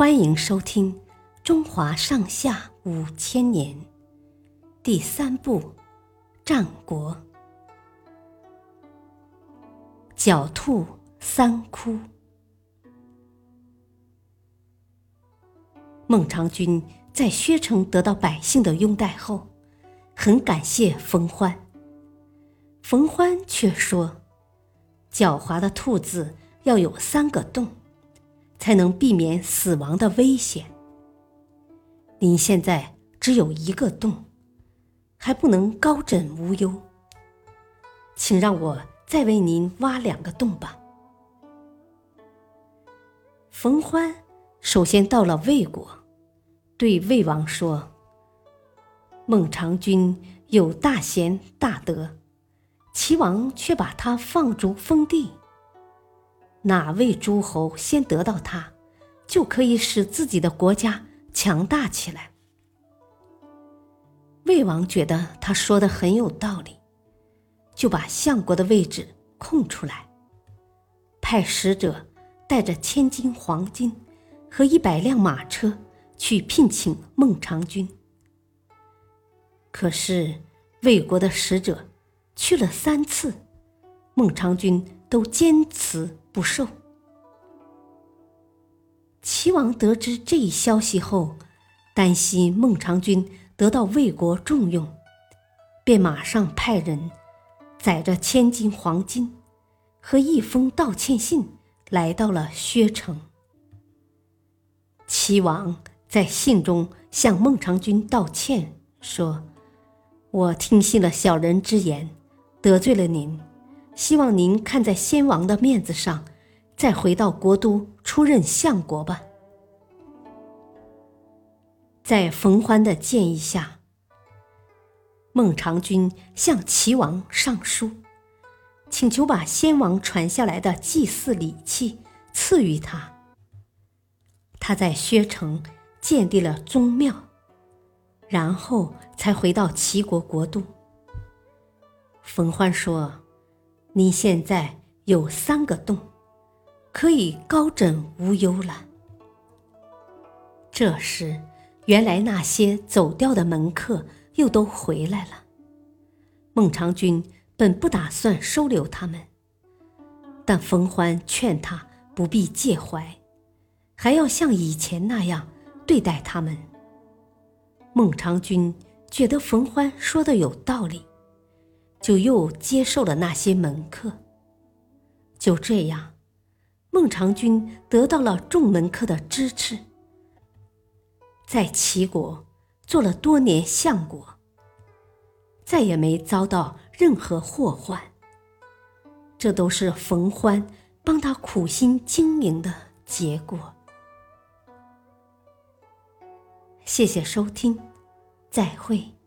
欢迎收听《中华上下五千年》第三部《战国》。狡兔三窟。孟尝君在薛城得到百姓的拥戴后，很感谢冯欢。冯欢却说：“狡猾的兔子要有三个洞。”才能避免死亡的危险。您现在只有一个洞，还不能高枕无忧，请让我再为您挖两个洞吧。冯欢首先到了魏国，对魏王说：“孟尝君有大贤大德，齐王却把他放逐封地。”哪位诸侯先得到他，就可以使自己的国家强大起来。魏王觉得他说的很有道理，就把相国的位置空出来，派使者带着千金黄金和一百辆马车去聘请孟尝君。可是魏国的使者去了三次，孟尝君都坚持。不受。齐王得知这一消息后，担心孟尝君得到魏国重用，便马上派人载着千金黄金和一封道歉信来到了薛城。齐王在信中向孟尝君道歉，说：“我听信了小人之言，得罪了您。”希望您看在先王的面子上，再回到国都出任相国吧。在冯欢的建议下，孟尝君向齐王上书，请求把先王传下来的祭祀礼器赐予他。他在薛城建立了宗庙，然后才回到齐国国都。冯欢说。你现在有三个洞，可以高枕无忧了。这时，原来那些走掉的门客又都回来了。孟尝君本不打算收留他们，但冯欢劝他不必介怀，还要像以前那样对待他们。孟尝君觉得冯欢说的有道理。就又接受了那些门客。就这样，孟尝君得到了众门客的支持，在齐国做了多年相国，再也没遭到任何祸患。这都是冯欢帮他苦心经营的结果。谢谢收听，再会。